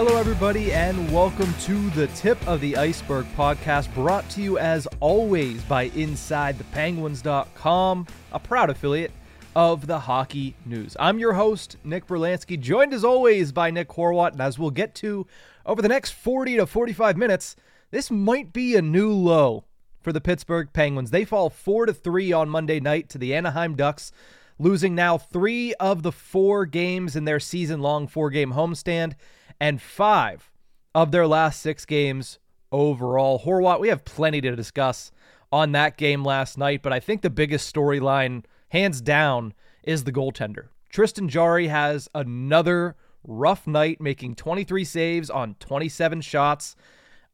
Hello, everybody, and welcome to the Tip of the Ice-Burgh podcast, brought to you as always by InsideThePenguins.com, a proud affiliate of the Hockey News. I'm your host, Nick Brlansky, joined as always by Nick Horwat, and as we'll get to over the next 40 to 45 minutes, this might be a new low for the Pittsburgh Penguins. They fall 4 to 3 on Monday night to the Anaheim Ducks, losing now three of the four games in their season long four game homestand and five of their last six games overall. Horwat, we have plenty to discuss on that game last night, but I think the biggest storyline, hands down, is the goaltender. Tristan Jarry has another rough night, making 23 saves on 27 shots,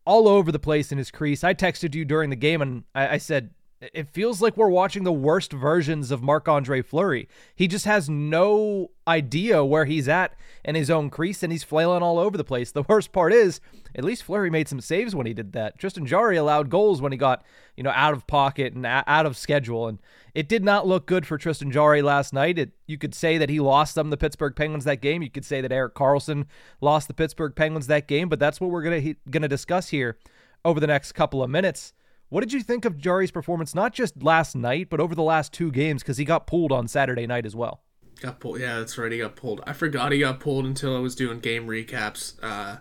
all over the place in his crease. I texted you during the game and I, I said, it feels like we're watching the worst versions of Marc Andre Fleury. He just has no idea where he's at in his own crease and he's flailing all over the place. The worst part is, at least Fleury made some saves when he did that. Tristan Jarry allowed goals when he got, you know, out of pocket and out of schedule. And it did not look good for Tristan Jarry last night. It, you could say that he lost them, the Pittsburgh Penguins, that game. You could say that Erik Karlsson lost the Pittsburgh Penguins that game, but that's what we're going to discuss here over the next couple of minutes. What did you think of Jarry's performance, not just last night, but over the last two games? Because he got pulled on Saturday night as well. Got pulled. Yeah, that's right. He got pulled. I forgot he got pulled until I was doing game recaps uh,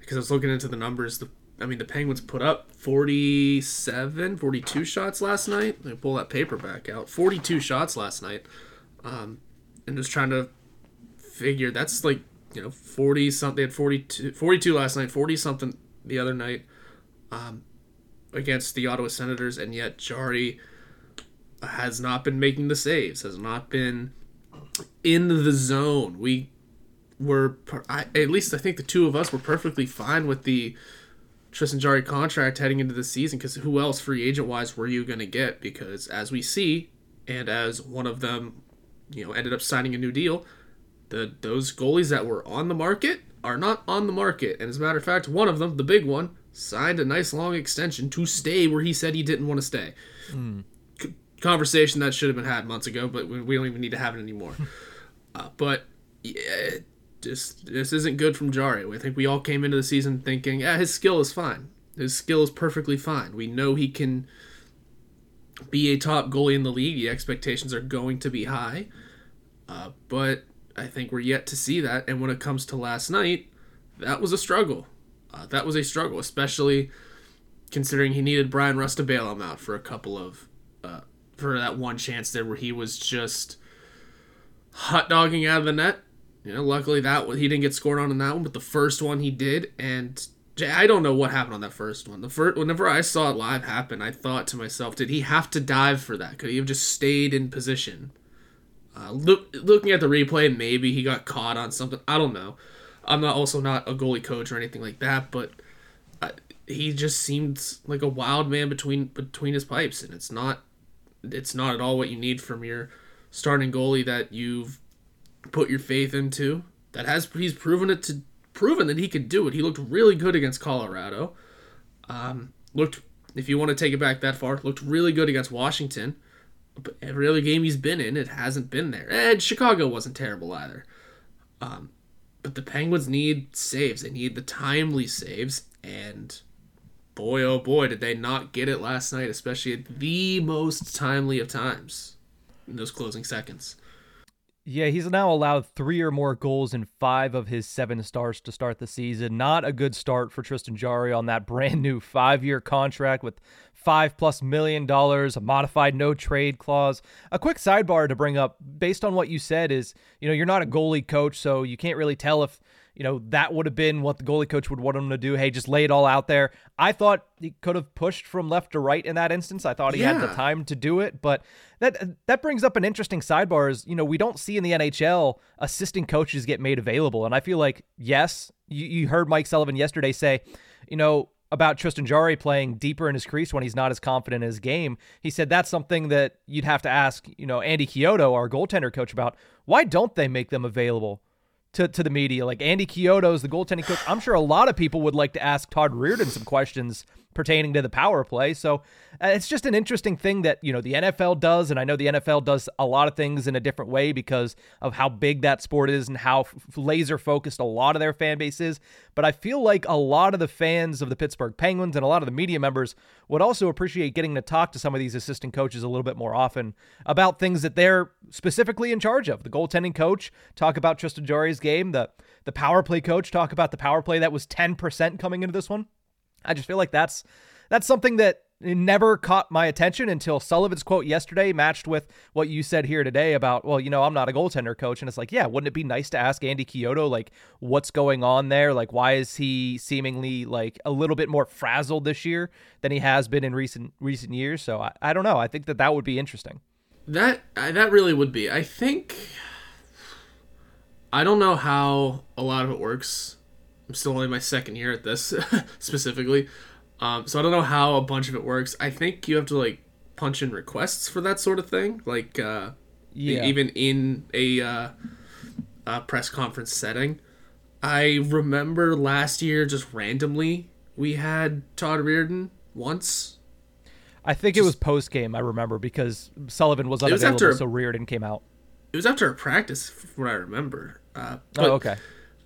because I was looking into the numbers. The I mean, the Penguins put up 47, 42 shots last night. They pull that paper back out. 42 shots last night. Um, and just trying to figure that's like, you know, 40 something. They had 42, 42 last night, 40 something the other night. Um, against the Ottawa Senators, and yet Jarry has not been making the saves, has not been in the zone. We were, I, at least I think the two of us were perfectly fine with the Tristan Jarry contract heading into the season because who else, free agent wise, were you going to get? Because as we see, and as one of them, you know, ended up signing a new deal, the those goalies that were on the market are not on the market. And as a matter of fact, one of them, the big one, signed a nice long extension to stay where he said he didn't want to stay. Mm. C- conversation that should have been had months ago, but we don't even need to have it anymore. uh, but yeah, just this isn't good from Jarry. I think we all came into the season thinking, yeah, his skill is fine. His skill is perfectly fine. We know he can be a top goalie in the league. The expectations are going to be high, uh, but I think we're yet to see that. And when it comes to last night, that was a struggle. Uh, that was a struggle, especially considering he needed Bryan Rust to bail him out for a couple of uh, for that one chance there where he was just hot dogging out of the net. You know, luckily that he didn't get scored on in that one, but the first one he did, and I don't know what happened on that first one. The first, whenever I saw it live happen, I thought to myself, did he have to dive for that? Could he have just stayed in position? Uh, look, looking at the replay, maybe he got caught on something. I don't know. I'm not also not a goalie coach or anything like that, but uh, he just seemed like a wild man between between his pipes, and it's not it's not at all what you need from your starting goalie that you've put your faith into. That has he's proven it to proven that he could do it. He looked really good against Colorado. Um, looked if you want to take it back that far, looked really good against Washington. But every other game he's been in, it hasn't been there. And Chicago wasn't terrible either. Um, but the Penguins need saves. They need the timely saves, and boy, oh boy, did they not get it last night, especially at the most timely of times in those closing seconds. Yeah, he's now allowed three or more goals in five of his seven starts to start the season. Not a good start for Tristan Jarry on that brand new five year contract with five plus million dollars, a modified no trade clause. A quick sidebar to bring up based on what you said is, you know, you're not a goalie coach, so you can't really tell if you know, that would have been what the goalie coach would want him to do. Hey, just lay it all out there. I thought he could have pushed from left to right in that instance. I thought he yeah. had the time to do it, but that that brings up an interesting sidebar. Is you know we don't see in the NHL assistant coaches get made available, and I feel like yes, you, you heard Mike Sullivan yesterday say, you know, about Tristan Jarry playing deeper in his crease when he's not as confident in his game. He said that's something that you'd have to ask, you know, Andy Chiodo, our goaltender coach, about. Why don't they make them available? to, to the media. Like Andy Chiodo is the goaltending coach. I'm sure a lot of people would like to ask Todd Reirden some questions pertaining to the power play. So uh, it's just an interesting thing that, you know, the NFL does. And I know the NFL does a lot of things in a different way because of how big that sport is and how f- laser focused a lot of their fan base is. But I feel like a lot of the fans of the Pittsburgh Penguins and a lot of the media members would also appreciate getting to talk to some of these assistant coaches a little bit more often about things that they're specifically in charge of. The goaltending coach, talk about Tristan Jarry's game. The, the power play coach, talk about the power play that was 10% coming into this one. I just feel like that's that's something that never caught my attention until Sullivan's quote yesterday matched with what you said here today about, well, you know, I'm not a goaltender coach. And it's like, yeah, wouldn't it be nice to ask Andy Chiodo, like, what's going on there? Like, why is he seemingly like a little bit more frazzled this year than he has been in recent recent years? So I, I don't know. I think that that would be interesting. That that really would be. I think I don't know how a lot of it works I'm still only my second year at this specifically. Um, so I don't know how a bunch of it works. I think you have to like punch in requests for that sort of thing, like uh, yeah. even in a, uh, a press conference setting. I remember last year just randomly we had Todd Reirden once. I think just, it was post game. I remember because Sullivan was unavailable, was after, so Reirden came out. It was after a practice, from what I remember. Uh, oh, but, oh, okay.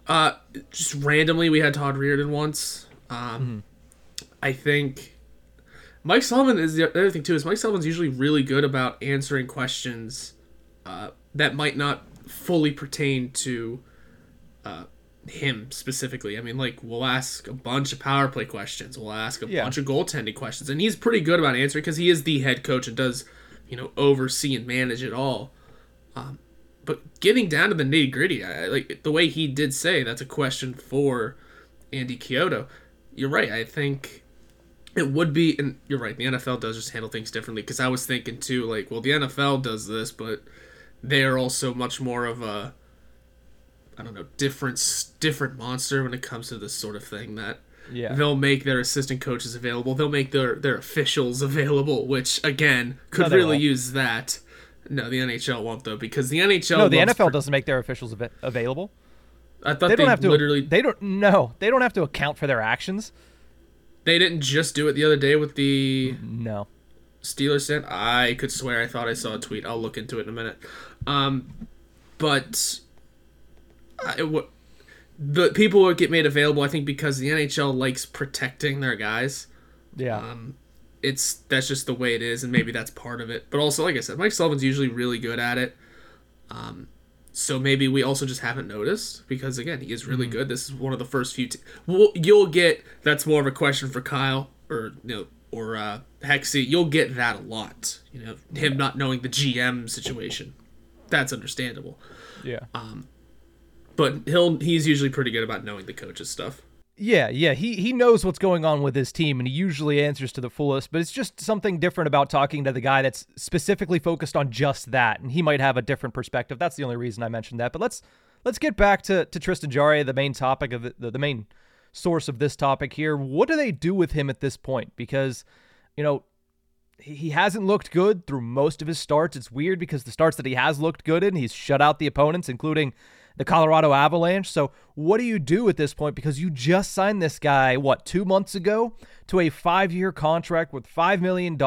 Uh, just randomly, we had Todd Reirden once. Um, mm-hmm. I think Mike Sullivan is the other thing too. Is Mike Sullivan's usually really good about answering questions uh, that might not fully pertain to uh, him specifically. I mean, like we'll ask a bunch of power play questions, we'll ask a yeah. bunch of goaltending questions, and he's pretty good about answering because he is the head coach and does you know oversee and manage it all. Um, but getting down to the nitty gritty, like the way he did say, that's a question for Andy Chiodo. You're right. I think it would be, and you're right. The NFL does just handle things differently. Because I was thinking too, like, well, the NFL does this, but they are also much more of a, I don't know, different different monster when it comes to this sort of thing. That yeah. they'll make their assistant coaches available. They'll make their their officials available, which again could no, really won't. use that. No, the NHL won't though because the NHL. No, the NFL doesn't make their officials av- available. I thought they don't have to. Literally, they don't. No, they don't have to account for their actions. They didn't just do it the other day with the no Steelers. Stand. I could swear I thought I saw a tweet. I'll look into it in a minute. Um, but I, w- the people would get made available. I think because the NHL likes protecting their guys. Yeah. Um, it's that's just the way it is, and maybe that's part of it. But also, like I said, Mike Sullivan's usually really good at it. Um, so maybe we also just haven't noticed because again, he is really mm-hmm. good. This is one of the first few. T- well, you'll get that's more of a question for Kyle or you know or uh, Hexy. You'll get that a lot. You know, him not knowing the GM situation. That's understandable. Yeah. Um, but he'll he's usually pretty good about knowing the coach's stuff. Yeah, yeah, he he knows what's going on with his team and he usually answers to the fullest, but it's just something different about talking to the guy that's specifically focused on just that and he might have a different perspective. That's the only reason I mentioned that. But let's let's get back to to Tristan Jarry, the main topic of the, the, the main source of this topic here. What do they do with him at this point? Because you know, he hasn't looked good through most of his starts. It's weird because the starts that he has looked good in, he's shut out the opponents, including the Colorado Avalanche. So, what do you do at this point? Because you just signed this guy, what, two months ago to a five year contract with $5 million,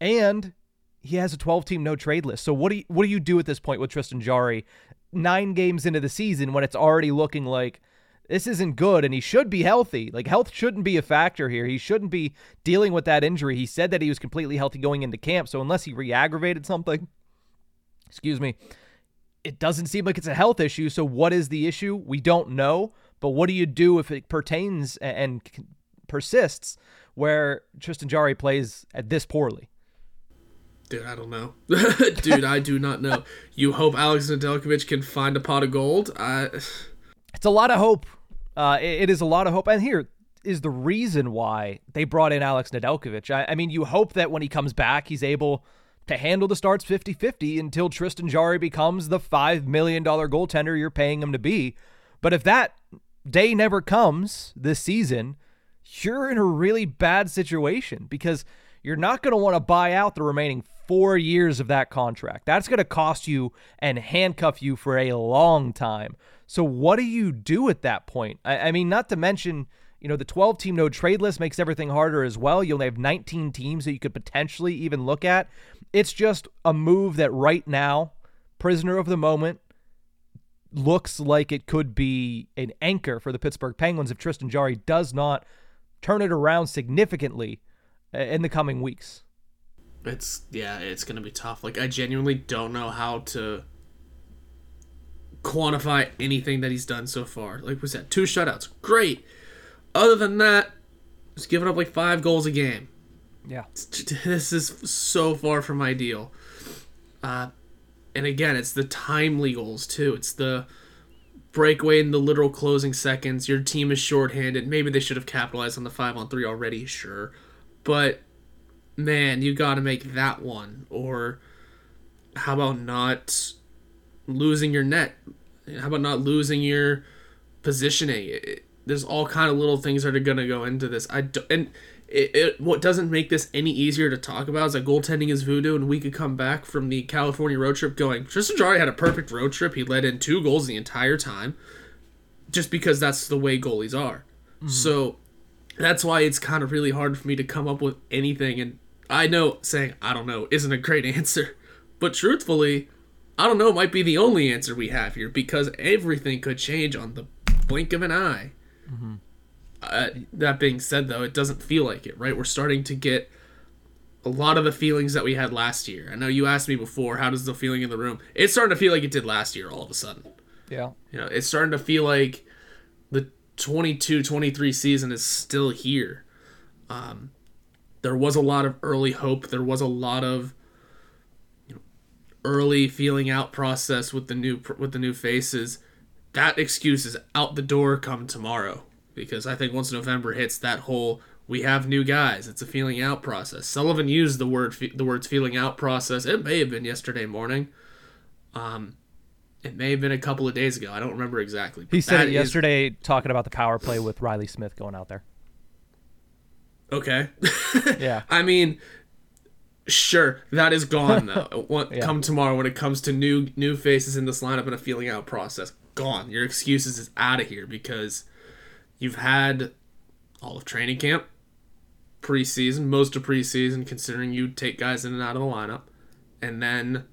and he has a 12 team no trade list. So, what do you, what do you do at this point with Tristan Jarry nine games into the season when it's already looking like This isn't good, and he should be healthy. Like, health shouldn't be a factor here. He shouldn't be dealing with that injury. He said that he was completely healthy going into camp, so unless he re aggravated something, excuse me, it doesn't seem like it's a health issue. So, what is the issue? We don't know. But what do you do if it pertains and persists where Tristan Jarry plays at this poorly? Dude, I don't know. Dude, I do not know. You hope Alex Nedeljkovic can find a pot of gold. I... It's a lot of hope. Uh, it, it is a lot of hope. And here is the reason why they brought in Alex Nedeljkovic. I, I mean, you hope that when he comes back, he's able to handle the starts 50 50 until Tristan Jarry becomes the $5 million goaltender you're paying him to be. But if that day never comes this season, you're in a really bad situation because you're not going to want to buy out the remaining four years of that contract. That's going to cost you and handcuff you for a long time. So, what do you do at that point? I, I mean, not to mention, you know, the 12 team no trade list makes everything harder as well. You only have 19 teams that you could potentially even look at. It's just a move that right now, prisoner of the moment, looks like it could be an anchor for the Pittsburgh Penguins if Tristan Jarry does not turn it around significantly uh, in the coming weeks. It's yeah, it's gonna be tough. Like I genuinely don't know how to quantify anything that he's done so far. Like we said, two shutouts, great. Other than that, he's giving up like five goals a game. Yeah, this is so far from ideal. Uh, and again, it's the timely goals too. It's the breakaway in the literal closing seconds. Your team is shorthanded. Maybe they should have capitalized on the five on three already, sure. But man, you got to make that one. Or how about not losing your net? How about not losing your positioning? There's all kind of little things that are gonna go into this. I do, and it, it, what doesn't make this any easier to talk about is that goaltending is voodoo, and we could come back from the California road trip going. Tristan Jarry had a perfect road trip. He led in two goals the entire time, just because that's the way goalies are. Mm-hmm. So that's why it's kind of really hard for me to come up with anything. And I know saying I don't know isn't a great answer, but truthfully, I don't know might be the only answer we have here because everything could change on the blink of an eye. Mm-hmm. Uh, that being said, though, it doesn't feel like it, right? We're starting to get a lot of the feelings that we had last year. I know you asked me before, how does the feeling in the room? It's starting to feel like it did last year all of a sudden. Yeah. You know, it's starting to feel like the 22-23 season is still here. Um, there was a lot of early hope. There was a lot of you know, early feeling out process with the new with the new faces. That excuse is out the door come tomorrow because I think once November hits, that whole we have new guys. It's a feeling out process. Sullivan used the word the words feeling out process. It may have been yesterday morning. Um, it may have been a couple of days ago. I don't remember exactly. He said it yesterday, is... talking about the power play with Reilly Smith going out there. Okay. yeah. I mean, sure, that is gone though. yeah. Come tomorrow when it comes to new new faces in this lineup and a feeling out process, gone. Your excuses is out of here because You've had all of training camp, preseason, most of preseason, considering you take guys in and out of the lineup, and then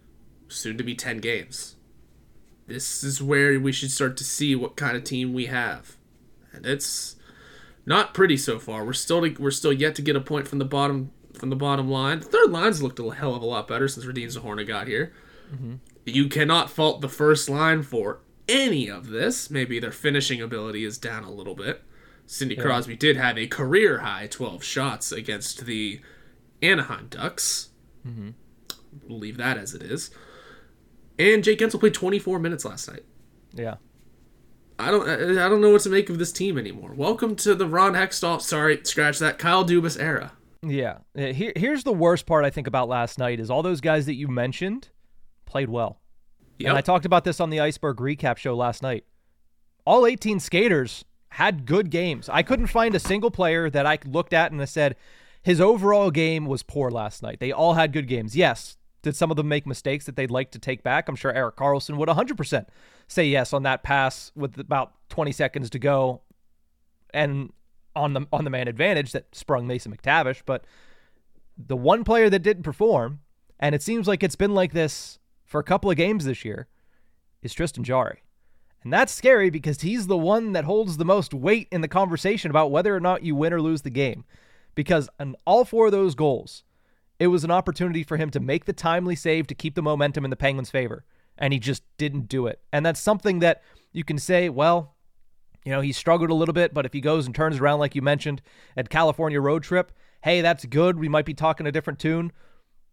soon to be 10 games. This is where we should start to see what kind of team we have. And it's not pretty so far. We're still we're still yet to get a point from the bottom from the bottom line. The third line's looked a hell of a lot better since Radim Zohorna got here. Mm-hmm. You cannot fault the first line for any of this. Maybe their finishing ability is down a little bit. Sidney yeah. Crosby did have a career high 12 shots against the Anaheim Ducks. Mm-hmm. Leave that as it is. And Jake Guentzel played 24 minutes last night. Yeah. I don't I don't know what to make of this team anymore. Welcome to the Ron Hextall, sorry, scratch that, Kyle Dubas era. Yeah. Here, here's the worst part I think about last night is all those guys that you mentioned played well. Yep. And I talked about this on the Iceberg recap show last night. All 18 skaters had good games. I couldn't find a single player that I looked at and I said his overall game was poor last night. They all had good games. Yes, did some of them make mistakes that they'd like to take back? I'm sure Erik Karlsson would 100% say yes on that pass with about 20 seconds to go and on the on the man advantage that sprung Mason McTavish, but the one player that didn't perform, and it seems like it's been like this for a couple of games this year is Tristan Jarry. And that's scary because he's the one that holds the most weight in the conversation about whether or not you win or lose the game. Because on all four of those goals, it was an opportunity for him to make the timely save to keep the momentum in the Penguins' favor. And he just didn't do it. And that's something that you can say, well, you know, he struggled a little bit, but if he goes and turns around, like you mentioned, at California road trip, hey, that's good. We might be talking a different tune.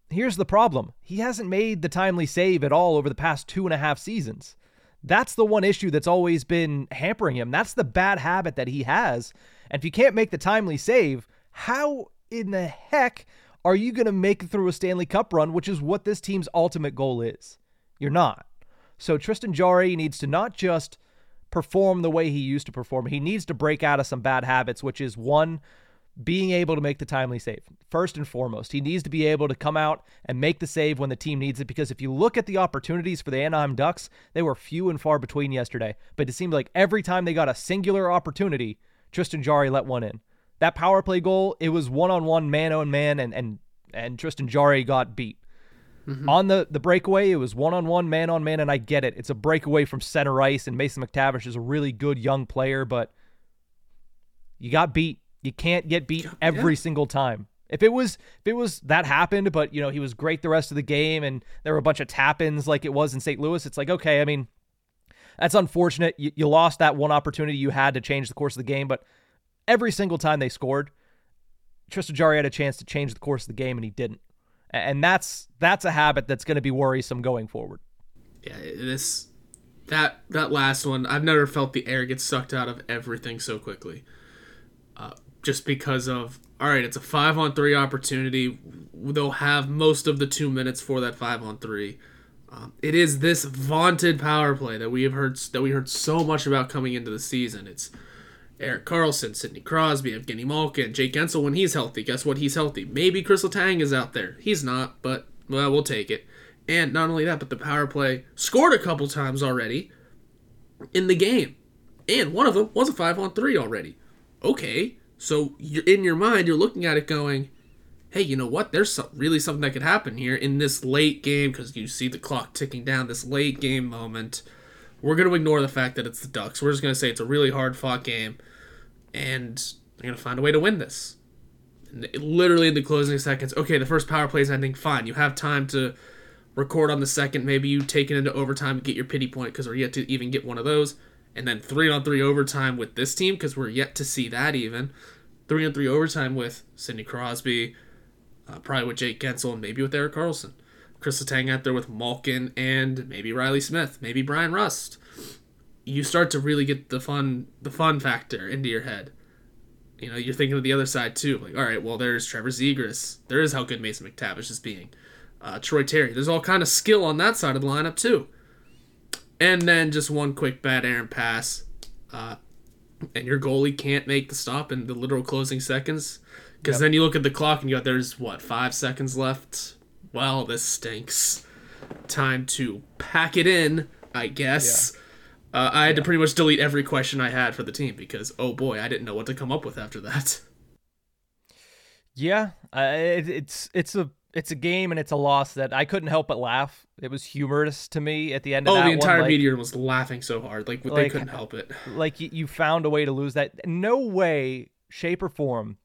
Here's the problem he hasn't made the timely save at all over the past two and a half seasons. That's the one issue that's always been hampering him. That's the bad habit that he has. And if you can't make the timely save, how in the heck are you going to make it through a Stanley Cup run, which is what this team's ultimate goal is? You're not. So Tristan Jarry needs to not just perform the way he used to perform, he needs to break out of some bad habits, which is one, being able to make the timely save. First and foremost, he needs to be able to come out and make the save when the team needs it because if you look at the opportunities for the Anaheim Ducks, they were few and far between yesterday. But it seemed like every time they got a singular opportunity, Tristan Jarry let one in. That power play goal, it was one on one, man on man, and and and Tristan Jarry got beat. Mm-hmm. On the, the breakaway, it was one on one, man on man, and I get it. It's a breakaway from center ice, and Mason McTavish is a really good young player, but you got beat. You can't get beat every yeah. single time. If it was if it was that happened, but you know, he was great the rest of the game and there were a bunch of tap-ins like it was in St. Louis, it's like, okay, I mean, that's unfortunate. You, you lost that one opportunity you had to change the course of the game, but every single time they scored, Tristan Jarry had a chance to change the course of the game and he didn't. And that's that's a habit that's going to be worrisome going forward. Yeah, this that that last one, I've never felt the air get sucked out of everything so quickly. Uh, just because of all right, it's a five on three opportunity. They'll have most of the two minutes for that five on three. Um, it is this vaunted power play that we have heard that we heard so much about coming into the season. It's Erik Karlsson, Sidney Crosby, Evgeny Malkin, Jake Guentzel when he's healthy. Guess what? He's healthy. Maybe Chris Letang is out there. He's not, but well, we'll take it. And not only that, but the power play scored a couple times already in the game. And one of them was a 5 on 3 already. Okay, so you're in your mind, you're looking at it going, hey, you know what? There's some, really something that could happen here in this late game because you see the clock ticking down, this late game moment. We're going to ignore the fact that it's the Ducks. We're just going to say it's a really hard fought game and they're going to find a way to win this. And literally in the closing seconds, okay, the first power play is ending, fine. You have time to record on the second. Maybe you take it into overtime, get your pity point because we're yet to even get one of those. And then three on three overtime with this team because we're yet to see that even. Three on three overtime with Sidney Crosby, uh, probably with Jake Guentzel, and maybe with Erik Karlsson. Chris Letang out there with Malkin and maybe Reilly Smith, maybe Bryan Rust you start to really get the fun the fun factor into your head. You know, you're thinking of the other side too. Like, all right, well, there's Trevor Zegras. There is how good Mason McTavish is being. Uh, Troy Terry. There's all kind of skill on that side of the lineup too. And then just one quick bad errant pass, uh, and your goalie can't make the stop in the literal closing seconds. Because yep. then you look at the clock and you got there's what five seconds left. Well, this stinks. Time to pack it in, I guess. Yeah uh, I had yeah. to pretty much delete every question I had for the team because oh boy, I didn't know what to come up with after that. Yeah, uh, it, it's it's a it's a game and it's a loss that I couldn't help but laugh. It was humorous to me at the end. of Oh, the entire like, media was laughing so hard, like, like they couldn't help it. Like you, you found a way to lose that. No way, shape or form,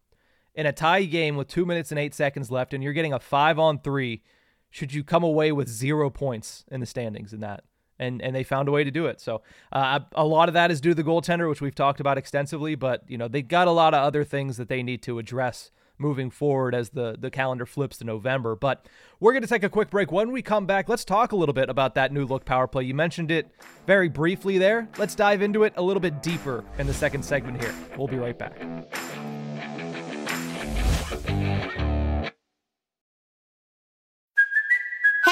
in a tie game with two minutes and eight seconds left, and you're getting a five on three, should you come away with zero points in the standings in that? and and they found a way to do it. So uh, a lot of that is due to the goaltender, which we've talked about extensively. But you know they got a lot of other things that they need to address moving forward as the the calendar flips to November. But we're going to take a quick break. When we come back, let's talk a little bit about that new look power play. You mentioned it very briefly there. Let's dive into it a little bit deeper in the second segment here. We'll be right back.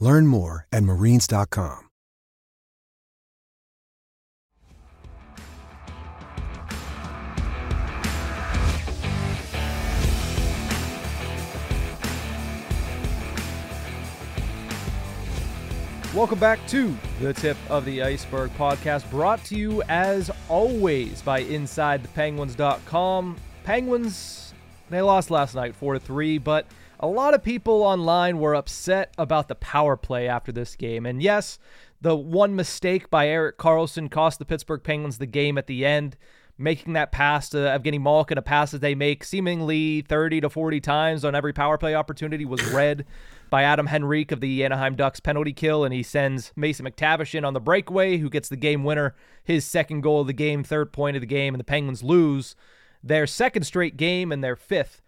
Learn more at marines.com. Welcome back to the Tip of the Ice-Burgh podcast, brought to you as always by InsideThePenguins.com. Penguins, they lost last night 4 to 3, but a lot of people online were upset about the power play after this game. And yes, the one mistake by Erik Karlsson cost the Pittsburgh Penguins the game at the end, making that pass to Evgeny Malkin, a pass that they make seemingly 30 to 40 times on every power play opportunity, was read by Adam Henrique of the Anaheim Ducks penalty kill, and he sends Mason McTavish in on the breakaway, who gets the game winner, his second goal of the game, third point of the game, and the Penguins lose their second straight game and their fifth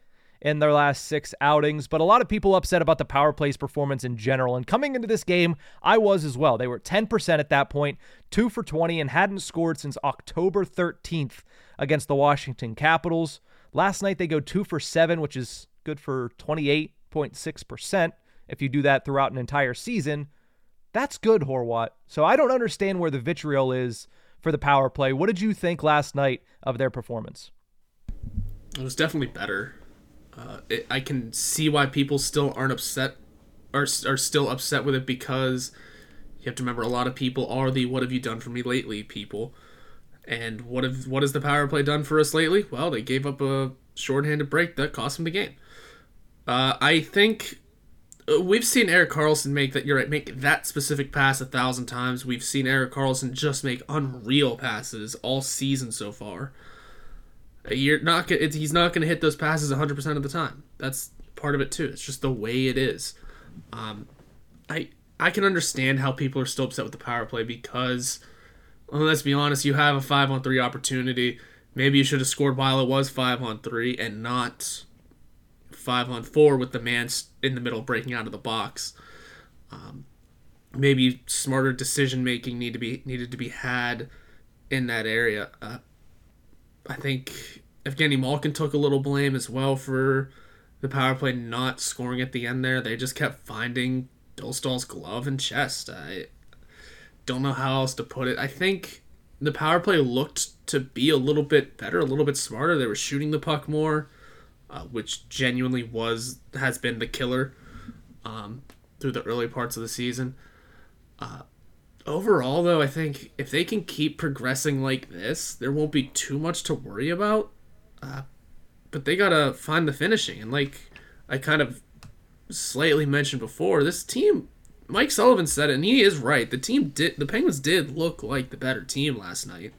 in their last six outings. But a lot of people upset about the power plays performance in general. And coming into this game, I was as well. They were 10% at that point, two for 20, and hadn't scored since October 13th against the Washington Capitals. Last night they go two for seven, which is good for 28.6%. If you do that throughout an entire season, that's good, Horwat. So I don't understand where the vitriol is for the power play. What did you think last night of their performance? It was definitely better. Uh, it, I can see why people still aren't upset, are are still upset with it because you have to remember a lot of people are the "What have you done for me lately?" people, and what have what has the power play done for us lately? Well, they gave up a shorthanded break that cost them the game. Uh, I think uh, we've seen Erik Karlsson make that. You're right, make that specific pass a thousand times. We've seen Erik Karlsson just make unreal passes all season so far. You're not gonna, he's not going to hit those passes 100% of the time. That's part of it too. It's just the way it is. Um, I I can understand how people are still upset with the power play because well, let's be honest, you have a 5 on 3 opportunity. Maybe you should have scored while it was 5 on 3 and not 5 on 4 with the man in the middle breaking out of the box. Um, maybe smarter decision making need to be needed to be had in that area. Uh, I think Evgeny Malkin took a little blame as well for the power play not scoring at the end there. They just kept finding Dostal's glove and chest. I don't know how else to put it. I think the power play looked to be a little bit better, a little bit smarter. They were shooting the puck more, uh, which genuinely was has been the killer um, through the early parts of the season. Uh, overall, though, I think if they can keep progressing like this, there won't be too much to worry about. Uh, but they gotta find the finishing, and like I kind of slightly mentioned before, this team. Mike Sullivan said it, and he is right. The team did. The Penguins did look like the better team last night.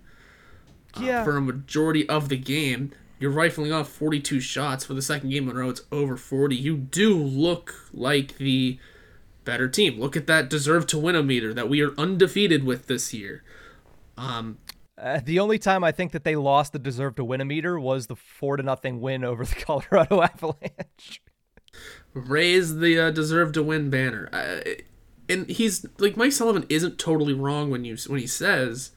Uh, Yeah. for a majority of the game, you're rifling off 42 shots for the second game in a row. It's over 40. You do look like the better team. Look at that deserve to win a meter that we are undefeated with this year. Um, Uh, the only time I think that they lost the deserve to win a meter was the four to nothing win over the Colorado Avalanche. raise the uh, deserve to win banner. Uh, and he's like Mike Sullivan isn't totally wrong when you when he says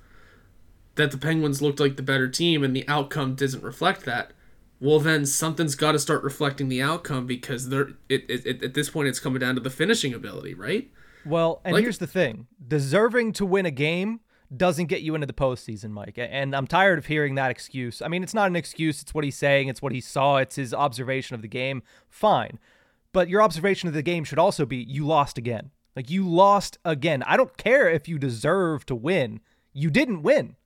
that the Penguins looked like the better team and the outcome doesn't reflect that. Well, then something's got to start reflecting the outcome because they're it, it, it, at this point it's coming down to the finishing ability, right? Well, and Like- here's the thing: deserving to win a game doesn't get you into the postseason, Mike. And I'm tired of hearing that excuse. I mean, it's not an excuse. It's what he's saying. It's what he saw. It's his observation of the game. Fine, but your observation of the game should also be you lost again. Like you lost again. I don't care if you deserve to win. You didn't win.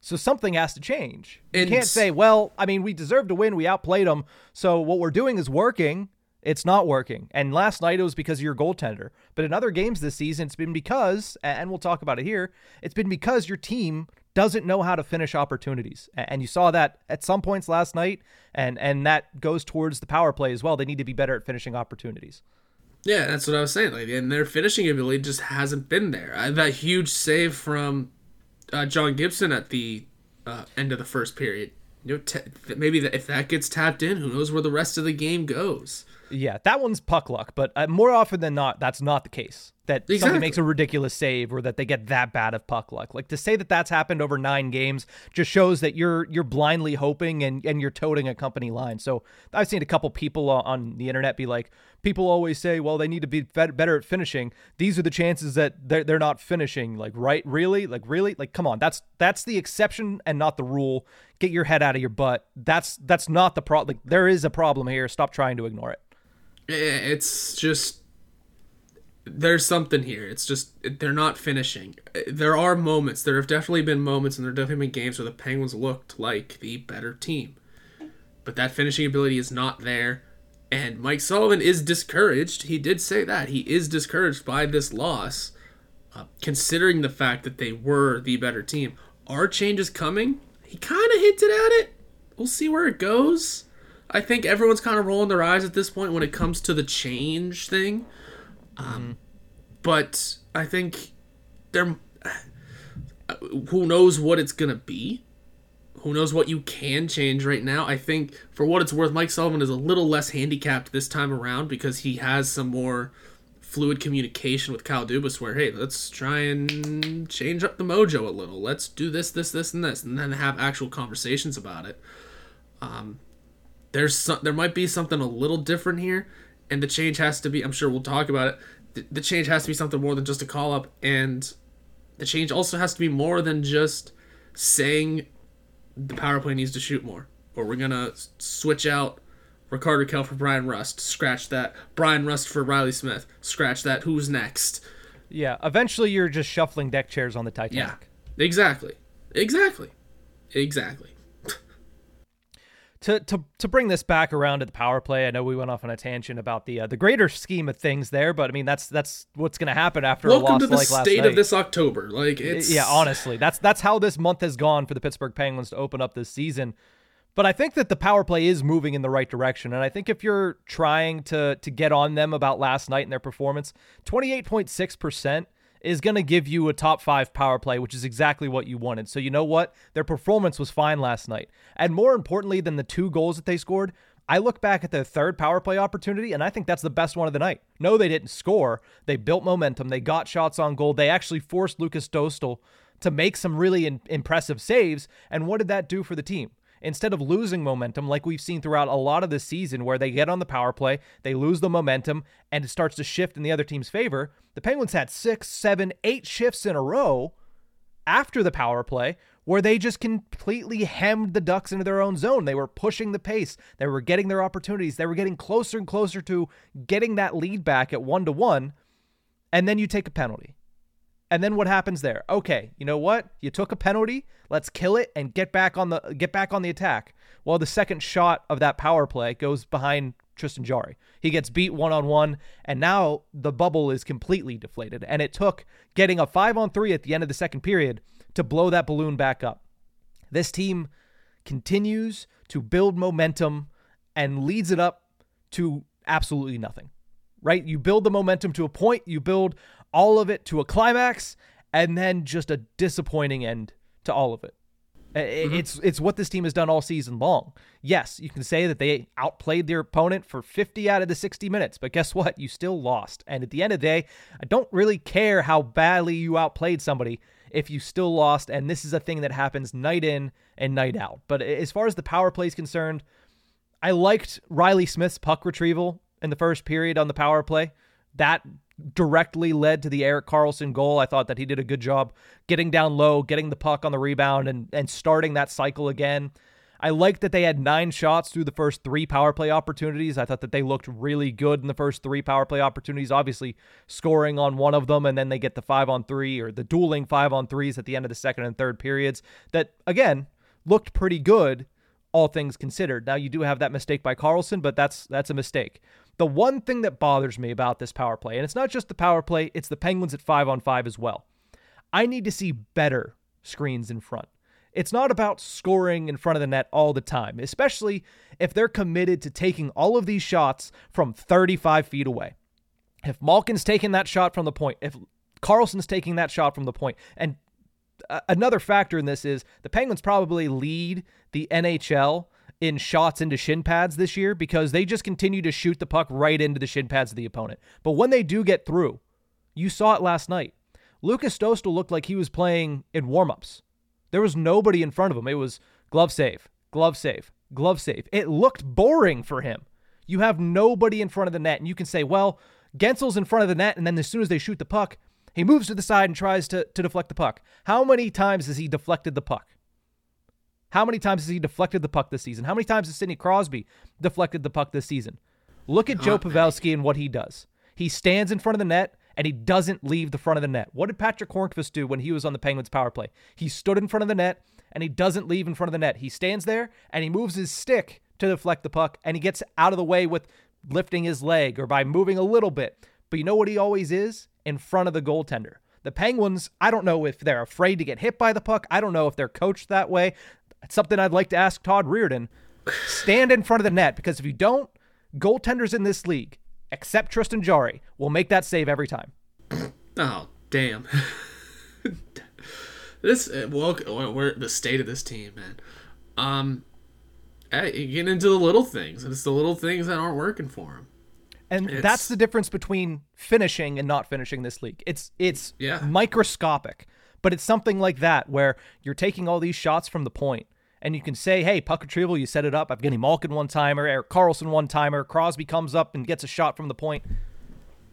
So something has to change. You And can't say, "Well, I mean, we deserve to win. We outplayed them. So what we're doing is working." It's not working. And last night it was because of your goaltender. But in other games this season, it's been because, and we'll talk about it here, it's been because your team doesn't know how to finish opportunities. And you saw that at some points last night, and and that goes towards the power play as well. They need to be better at finishing opportunities. Yeah, that's what I was saying. Like, and their finishing ability just hasn't been there. Uh, that huge save from uh, John Gibson at the uh, end of the first period. You know, t- maybe if that gets tapped in, who knows where the rest of the game goes. Yeah, that one's puck luck, but uh, more often than not, that's not the case. That Exactly. somebody makes a ridiculous save or that they get that bad of puck luck. Like to say that that's happened over nine games just shows that you're you're blindly hoping and and you're toting a company line. So I've seen a couple people on- the internet be like, people always say, well, they need to be better at finishing. These are the chances that they're they're not finishing. Like, right? Really? Like, really? Like, come on. That's that's the exception and not the rule. Get your head out of your butt. That's that's not the problem. Like, there is a problem here. Stop trying to ignore it. It's just there's something here. It's just they're not finishing. There are moments. There have definitely been moments, and there have definitely been games where the Penguins looked like the better team, but that finishing ability is not there. And Mike Sullivan is discouraged. He did say that he is discouraged by this loss, uh, considering the fact that they were the better team. Are changes coming? He kind of hinted at it. We'll see where it goes. I think everyone's kind of rolling their eyes at this point when it comes to the change thing. Um, But I think there. Who knows what it's gonna be? Who knows what you can change right now? I think, for what it's worth, Mike Sullivan is a little less handicapped this time around because he has some more fluid communication with Kyle Dubas where, hey, let's try and change up the mojo a little. Let's do this, this, this, and this, and then have actual conversations about it. Um, there's some, there might be something a little different here, and the change has to be. I'm sure we'll talk about it. The, the change has to be something more than just a call up, and the change also has to be more than just saying the power play needs to shoot more, or we're gonna switch out Rickard Rakell for Bryan Rust. Scratch that. Bryan Rust for Reilly Smith. Scratch that. Who's next? Yeah, eventually you're just shuffling deck chairs on the Titanic. Yeah, Titanic. exactly, exactly, exactly. To, to to bring this back around to the power play, I know we went off on a tangent about the uh, the greater scheme of things there, but I mean that's that's what's going to happen after a loss to the like last state night. of this October. Like it's Yeah, honestly, that's that's how this month has gone for the Pittsburgh Penguins to open up this season. But I think that the power play is moving in the right direction, and I think if you're trying to to get on them about last night and their performance, twenty eight point six percent is going to give you a top five power play, which is exactly what you wanted. So you know what, their performance was fine last night, and more importantly than the two goals that they scored. I look back at their third power play opportunity, and I think that's the best one of the night. No, they didn't score. They built momentum. They got shots on goal. They actually forced Lukas Dostal to make some really in- impressive saves. And what did that do for the team? Instead of losing momentum, like we've seen throughout a lot of this season, where they get on the power play, they lose the momentum, and it starts to shift in the other team's favor, the Penguins had six, seven, eight shifts in a row after the power play where they just completely hemmed the Ducks into their own zone. They were pushing the pace. They were getting their opportunities. They were getting closer and closer to getting that lead back at one to one. And then you take a penalty. And then what happens there? Okay, you know what? You took a penalty. Let's kill it and get back on the get back on the attack. Well, the second shot of that power play goes behind Tristan Jarry. He gets beat one on one, and now the bubble is completely deflated. And it took getting a five on three at the end of the second period to blow that balloon back up. This team continues to build momentum and leads it up to absolutely nothing. Right? You build the momentum to a point, you build all of it to a climax, and then just a disappointing end to all of it. I- mm-hmm. It's it's what this team has done all season long. Yes, you can say that they outplayed their opponent for 50 out of the 60 minutes, but guess what? You still lost. And at the end of the day, I don't really care how badly you outplayed somebody if you still lost. And this is a thing that happens night in and night out. But as far as the power play is concerned, I liked Reilly Smith's puck retrieval in the first period on the power play. That directly led to the Erik Karlsson goal. I thought that he did a good job getting down low, getting the puck on the rebound, and, and starting that cycle again. I liked that they had nine shots through the first three power play opportunities. I thought that they looked really good in the first three power play opportunities, obviously scoring on one of them, and then they get the five on three or the dueling five on threes at the end of the second and third periods that, again, looked pretty good all things considered. Now you do have that mistake by Karlsson, but that's that's a mistake. The one thing that bothers me about this power play, and it's not just the power play, it's the Penguins at 5 on 5 as well. I need to see better screens in front. It's not about scoring in front of the net all the time, especially if they're committed to taking all of these shots from 35 feet away. If Malkin's taking that shot from the point, if Karlsson's taking that shot from the point, and another factor in this is the Penguins probably lead the NHL in shots into shin pads this year because they just continue to shoot the puck right into the shin pads of the opponent. But when they do get through, you saw it last night. Lukas Dostal looked like he was playing in warmups. There was nobody in front of him. It was glove save, glove save, glove save. It looked boring for him. You have nobody in front of the net, and you can say, well, Gensel's in front of the net, and then as soon as they shoot the puck, he moves to the side and tries to, to deflect the puck. How many times has he deflected the puck? How many times has he deflected the puck this season? How many times has Sidney Crosby deflected the puck this season? Look at Joe Pavelski and what he does. He stands in front of the net and he doesn't leave the front of the net. What did Patrick Hornqvist do when he was on the Penguins power play? He stood in front of the net and he doesn't leave in front of the net. He stands there and he moves his stick to deflect the puck and he gets out of the way with lifting his leg or by moving a little bit. But you know what he always is? In front of the goaltender. The Penguins, I don't know if they're afraid to get hit by the puck. I don't know if they're coached that way. It's something I'd like to ask Todd Reirden. Stand in front of the net because if you don't, goaltenders in this league, except Tristan Jarry, will make that save every time. Oh, damn. this uh, well, we're the state of this team, man. Um, you get into the little things, and it's the little things that aren't working for him. And It's- that's the difference between finishing and not finishing this league. It's it's Yeah. microscopic, but it's something like that where you're taking all these shots from the point and you can say, "Hey, puck retrieval, you set it up. I've Evgeny Malkin one timer, Erik Karlsson one timer, Crosby comes up and gets a shot from the point."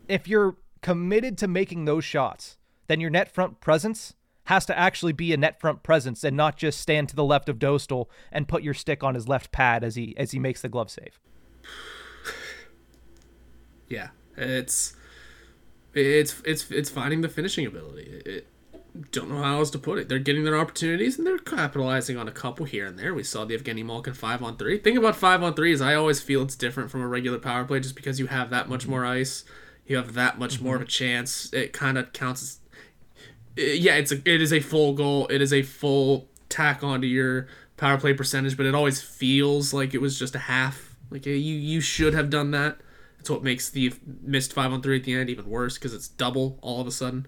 If you're committed to making those shots, then your net front presence has to actually be a net front presence and not just stand to the left of Dostal and put your stick on his left pad as he as he makes the glove save. Yeah, it's it's it's it's finding the finishing ability. It, don't know how else to put it. They're getting their opportunities and they're capitalizing on a couple here and there. We saw the Evgeny Malkin five on three. Thing about five on three is I always feel it's different from a regular power play just because you have that much more ice, you have that much more of a chance. It kind of counts as yeah, it's a, it is a full goal. It is a full tack onto your power play percentage, but it always feels like it was just a half. Like you you should have done that. That's what makes the missed five on three at the end even worse because it's double all of a sudden.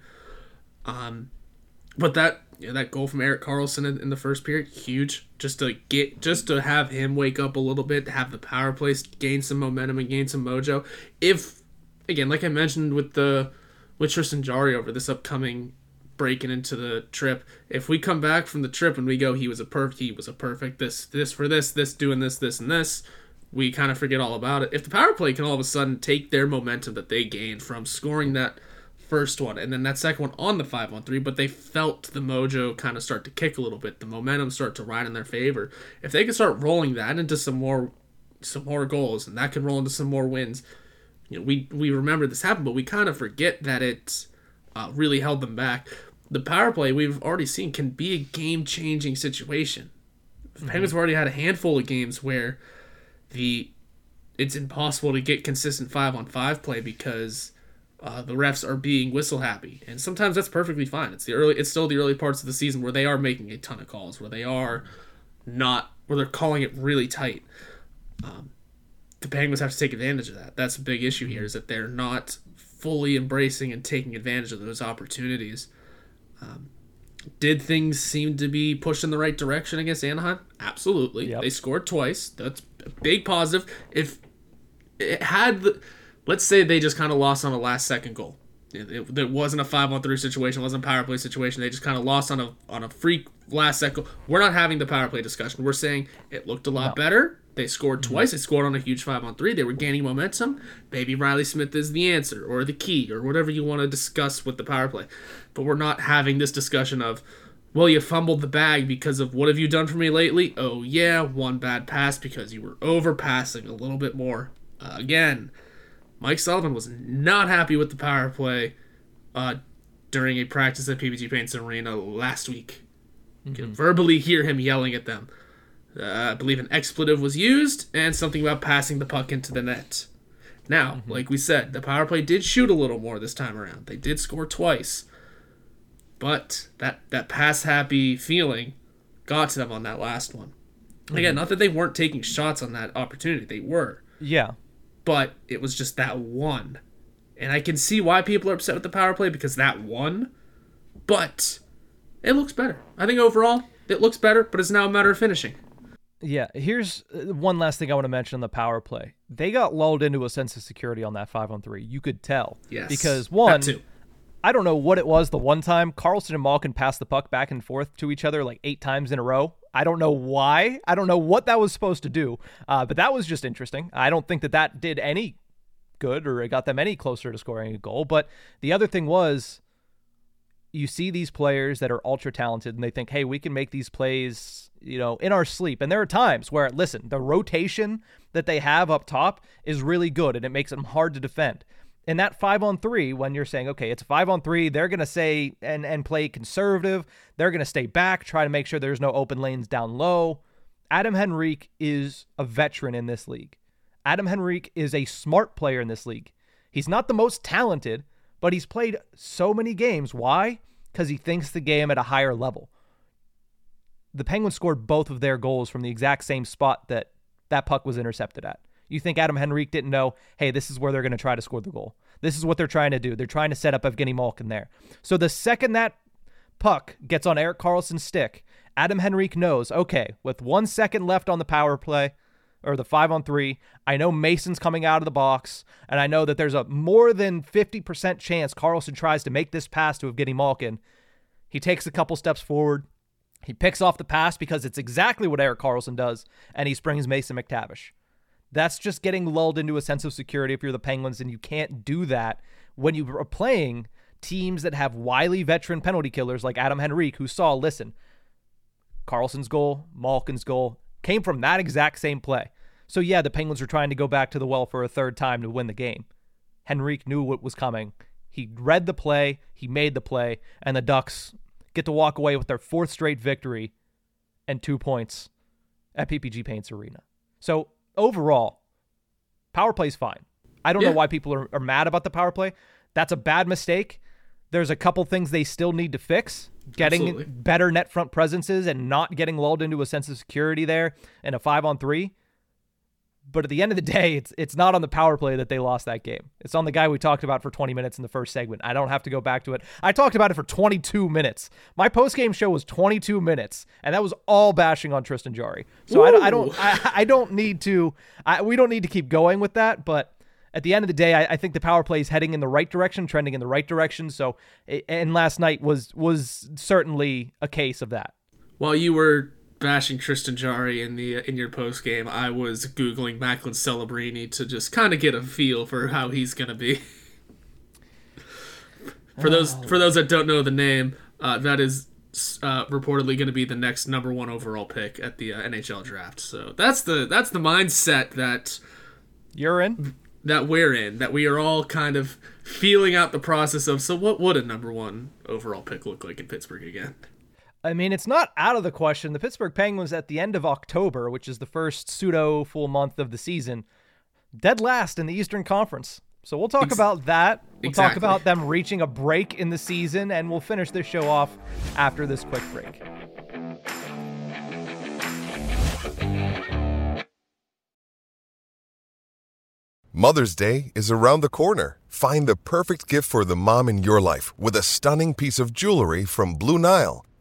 Um, but that yeah, that goal from Erik Karlsson in, in the first period, huge. Just to get, just to have him wake up a little bit, to have the power play gain some momentum and gain some mojo. If again, like I mentioned with the with Tristan Jarry over this upcoming breaking into the trip, if we come back from the trip and we go, he was a perfect, he was a perfect this this for this this doing this this and this. We kind of forget all about it. If the power play can all of a sudden take their momentum that they gained from scoring that first one and then that second one on the 5 on 3 but they felt the mojo kind of start to kick a little bit the momentum start to ride in their favor. If they can start rolling that into some more some more goals and that can roll into some more wins you know we we remember this happened but we kind of forget that it uh, really held them back. The power play we've already seen can be a game changing situation. The penguins have already had a handful of games where the it's impossible to get consistent five on five play because uh, the refs are being whistle happy, and sometimes that's perfectly fine. It's the early, it's still the early parts of the season where they are making a ton of calls, where they are not, where they're calling it really tight. Um, the Penguins have to take advantage of that. That's a big issue here, is that they're not fully embracing and taking advantage of those opportunities. Um, did things seem to be pushed in the right direction against Anaheim? Absolutely. Yep. They scored twice. That's a big positive. If it had the, let's say they just kind of lost on a last second goal. It, it, it wasn't a five on three situation, wasn't a power play situation. They just kind of lost on a on a freak last second. goal. We're not having the power play discussion. We're saying it looked a lot better. They scored twice. They scored on a huge five on three. They were gaining momentum. Maybe Reilly Smith is the answer or the key or whatever you want to discuss with the power play. But we're not having this discussion of, well, you fumbled the bag because of what have you done for me lately? Oh, yeah, one bad pass because you were overpassing a little bit more. Uh, again, Mike Sullivan was not happy with the power play uh, during a practice at PPG Paints Arena last week. You can verbally hear him yelling at them. Uh, I believe an expletive was used and something about passing the puck into the net. Now, like we said, the power play did shoot a little more this time around. They did score twice. But that, that pass happy feeling got to them on that last one. Again, not that they weren't taking shots on that opportunity, they were Yeah. But it was just that one. And I can see why people are upset with the power play because that one. But it looks better. I think overall it looks better, but it's now a matter of finishing. Yeah, here's uh, one last thing I want to mention on the power play. They got lulled into a sense of security on that five on three. You could tell. Yes. Because one. I don't know what it was the one time Karlsson and Malkin passed the puck back and forth to each other like eight times in a row. I don't know why. I don't know what that was supposed to do, uh, but that was just interesting. I don't think that that did any good or it got them any closer to scoring a goal. But the other thing was, you see these players that are ultra talented and they think, hey, we can make these plays, you know, in our sleep. And there are times where, listen, the rotation that they have up top is really good and it makes them hard to defend. In that five on three, when you're saying, okay, it's five on three, they're going to say and, and play conservative. They're going to stay back, try to make sure there's no open lanes down low. Adam Henrique is a veteran in this league. Adam Henrique is a smart player in this league. He's not the most talented, but he's played so many games. Why? Because he thinks the game at a higher level. The Penguins scored both of their goals from the exact same spot that that puck was intercepted at. You think Adam Henrique didn't know, hey, this is where they're going to try to score the goal. This is what they're trying to do. They're trying to set up Evgeny Malkin there. So the second that puck gets on Erik Karlsson's stick, Adam Henrique knows, okay, with one second left on the power play, or the five on three. I know Mason's coming out of the box, and I know that there's a more than 50% chance Karlsson tries to make this pass to Evgeny Malkin. He takes a couple steps forward. He picks off the pass because it's exactly what Erik Karlsson does, and he springs Mason McTavish. That's just getting lulled into a sense of security if you're the Penguins, and you can't do that when you are playing teams that have wily veteran penalty killers like Adam Henrique, who saw, listen, Karlsson's goal, Malkin's goal, came from that exact same play. So yeah, the Penguins were trying to go back to the well for a third time to win the game. Henrique knew what was coming. He read the play, he made the play, and the Ducks get to walk away with their fourth straight victory and two points at PPG Paints Arena. So overall, power play's fine. I don't Yeah. know why people are, are mad about the power play. That's a bad mistake. There's a couple things they still need to fix. Getting Absolutely. better net front presences and not getting lulled into a sense of security there in a five on three. But at the end of the day, it's it's not on the power play that they lost that game. It's on the guy we talked about for 20 minutes in the first segment. I don't have to go back to it. I talked about it for 22 minutes. My post game show was 22 minutes, and that was all bashing on Tristan Jarry. So I don't I don't I, I don't need to. I, we don't need to keep going with that. But at the end of the day, I, I think the power play is heading in the right direction, trending in the right direction. So and last night was was certainly a case of that. While you were bashing Tristan Jarry in the in your post game, I was googling Macklin Celebrini to just kind of get a feel for how he's gonna be. for those for those that don't know the name, uh, that is uh, reportedly going to be the next number one overall pick at the uh, NHL draft. So that's the that's the mindset that You're in. that we're in. That we are all kind of feeling out the process of. So what would a number one overall pick look like in Pittsburgh again? I mean, it's not out of the question. The Pittsburgh Penguins at the end of October, which is the first pseudo full month of the season, dead last in the Eastern Conference. So we'll talk Ex- about that. We'll talk about them reaching a break in the season, and we'll finish this show off after this quick break. Mother's Day is around the corner. Find the perfect gift for the mom in your life with a stunning piece of jewelry from Blue Nile.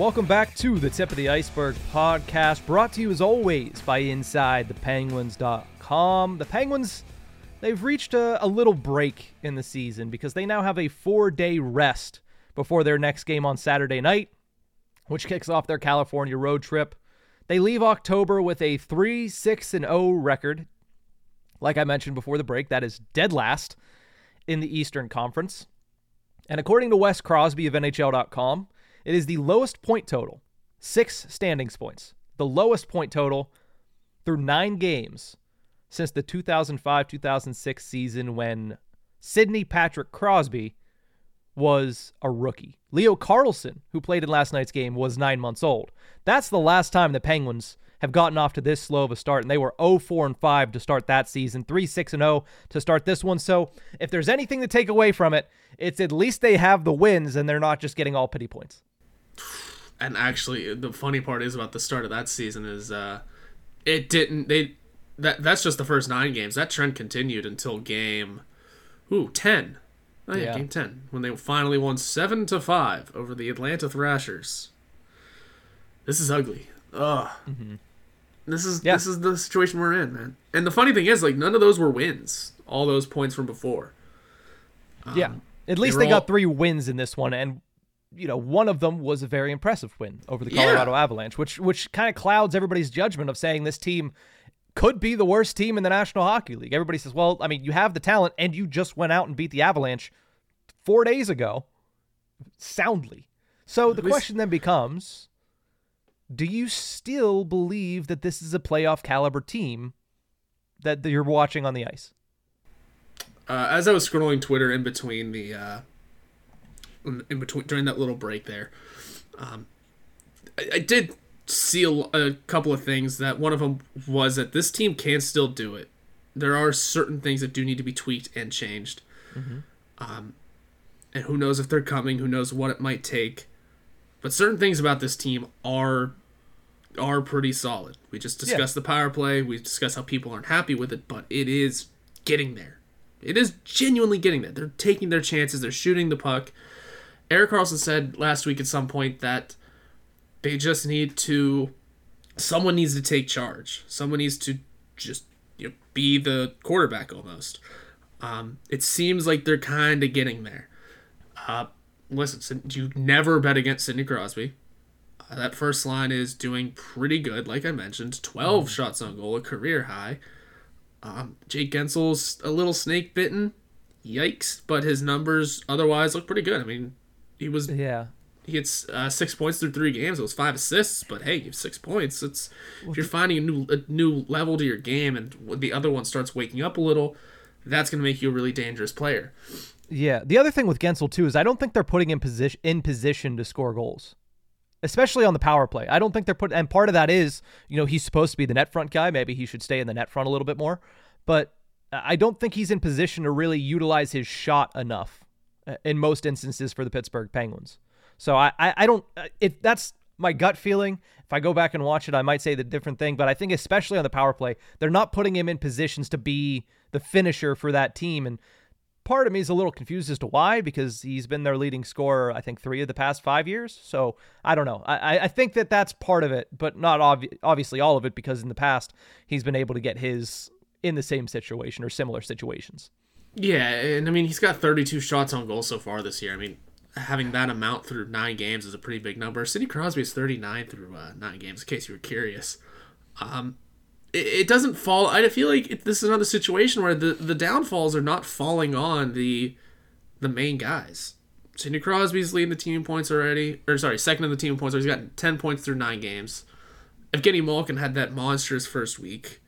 Welcome back to the Tip of the Ice-Burgh podcast, brought to you as always by InsideThePenguins.com. The Penguins, they've reached a, a little break in the season because they now have a four day rest before their next game on Saturday night, which kicks off their California road trip. They leave October with a 3 6 and 0 record. Like I mentioned before the break, that is dead last in the Eastern Conference. And according to Wes Crosby of NHL.com, it is the lowest point total, six standings points, the lowest point total through nine games since the 2005 2006 season when Sidney Patrick Crosby was a rookie. Leo Carlsson, who played in last night's game, was nine months old. That's the last time the Penguins have gotten off to this slow of a start, and they were 0 4 and 5 to start that season, 3 6 and 0 to start this one. So if there's anything to take away from it, it's at least they have the wins and they're not just getting all pity points. And actually, the funny part is about the start of that season is uh, it didn't they that that's just the first nine games. That trend continued until game ooh ten. Oh yeah, Yeah. game ten when they finally won seven to five over the Atlanta Thrashers. This is ugly. Ugh. This is Yeah. this is the situation we're in, man. And the funny thing is, like, none of those were wins. All those points from before. yeah. At least were they got three wins in this one, and you know one of them was a very impressive win over the Yeah. Colorado Avalanche, which which kind of clouds everybody's judgment of saying this team could be the worst team in the National Hockey League. Everybody says, well, I mean, you have the talent, and you just went out and beat the Avalanche four days ago, soundly. So the question then becomes. Do you still believe that this is a playoff caliber team that you're watching on the ice? uh, as I was scrolling Twitter in between the uh, in in between during that little break there, um, I, I did see a couple of things. That one of them was that this team can still do it. There are certain things that do need to be tweaked and changed. Um, and who knows if they're coming? Who knows what it might take? But certain things about this team are are pretty solid. We just discussed the power play. We discussed how people aren't happy with it, but it is getting there. It is genuinely getting there. They're taking their chances. They're shooting the puck. Erik Karlsson said last week at some point that they just need to. Someone needs to take charge. Someone needs to just you know, be the quarterback almost. Um, it seems like they're kind of getting there. Uh, listen, you never bet against Sidney Crosby. Uh, that first line is doing pretty good, like I mentioned. 12 shots on goal, a career high. Um, Jake Guentzel's a little snake bitten. Yikes. But his numbers otherwise look pretty good. I mean, he was Yeah. he gets uh, six points through three games. It was five assists, but hey, you have six points. It's if you're finding a new a new level to your game, and the other one starts waking up a little, that's going to make you a really dangerous player. Yeah. The other thing with Guentzel too is I don't think they're putting in position in position to score goals, especially on the power play. I don't think they're put. And part of that is, you know, he's supposed to be the net front guy. Maybe he should stay in the net front a little bit more. But I don't think he's in position to really utilize his shot enough in most instances for the Pittsburgh Penguins. So I, I, I don't. uh, If that's my gut feeling, if I go back and watch it, I might say the different thing. But I think especially on the power play, they're not putting him in positions to be the finisher for that team. And part of me is a little confused as to why, because he's been their leading scorer, I think, three of the past five years. So I don't know. I, I- I think that that's part of it, but not obvi- obviously all of it, because in the past he's been able to get his in the same situation or similar situations. Yeah, and I mean he's got 32 shots on goal so far this year. I mean, having that amount through nine games is a pretty big number. Sidney Crosby is 39 through uh, nine games. In case you were curious, um, it, it doesn't fall. I feel like it, this is another situation where the the downfalls are not falling on the the main guys. Sidney Crosby's leading the team in points already, or sorry, second in the team in points. He's got 10 points through nine games. Evgeny Malkin had that monstrous first week,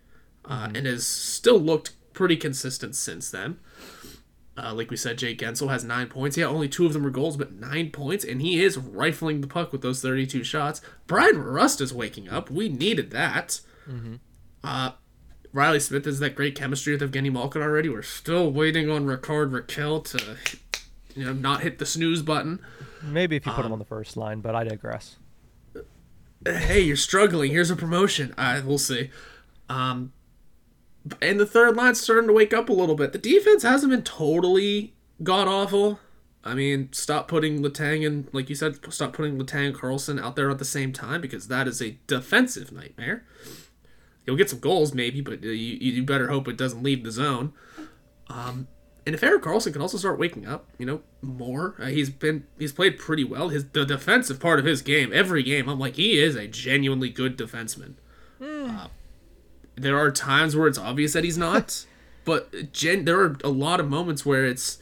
uh, and has still looked pretty consistent since then. Uh, like we said, Jake Guentzel has nine points. Yeah, only two of them are goals, but nine points, and he is rifling the puck with those 32 shots. Bryan Rust is waking up. We needed that. Uh, Reilly Smith has that great chemistry with Evgeny Malkin already. We're still waiting on Rickard Rakell to, you know, not hit the snooze button. Maybe if you put him on the first line, but I digress. hey, you're struggling. Here's a promotion. I we'll see. Um, and the third line's starting to wake up a little bit. The defense hasn't been totally god awful. I mean, stop putting Letang and, like you said, stop putting Letang and Karlsson out there at the same time because that is a defensive nightmare. You'll get some goals maybe, but uh, you, you better hope it doesn't leave the zone. Um, and if Erik Karlsson can also start waking up, you know, more, uh, he's been he's played pretty well. His the defensive part of his game, every game, I'm like he is a genuinely good defenseman. Uh, there are times where it's obvious that he's not, but gen- there are a lot of moments where it's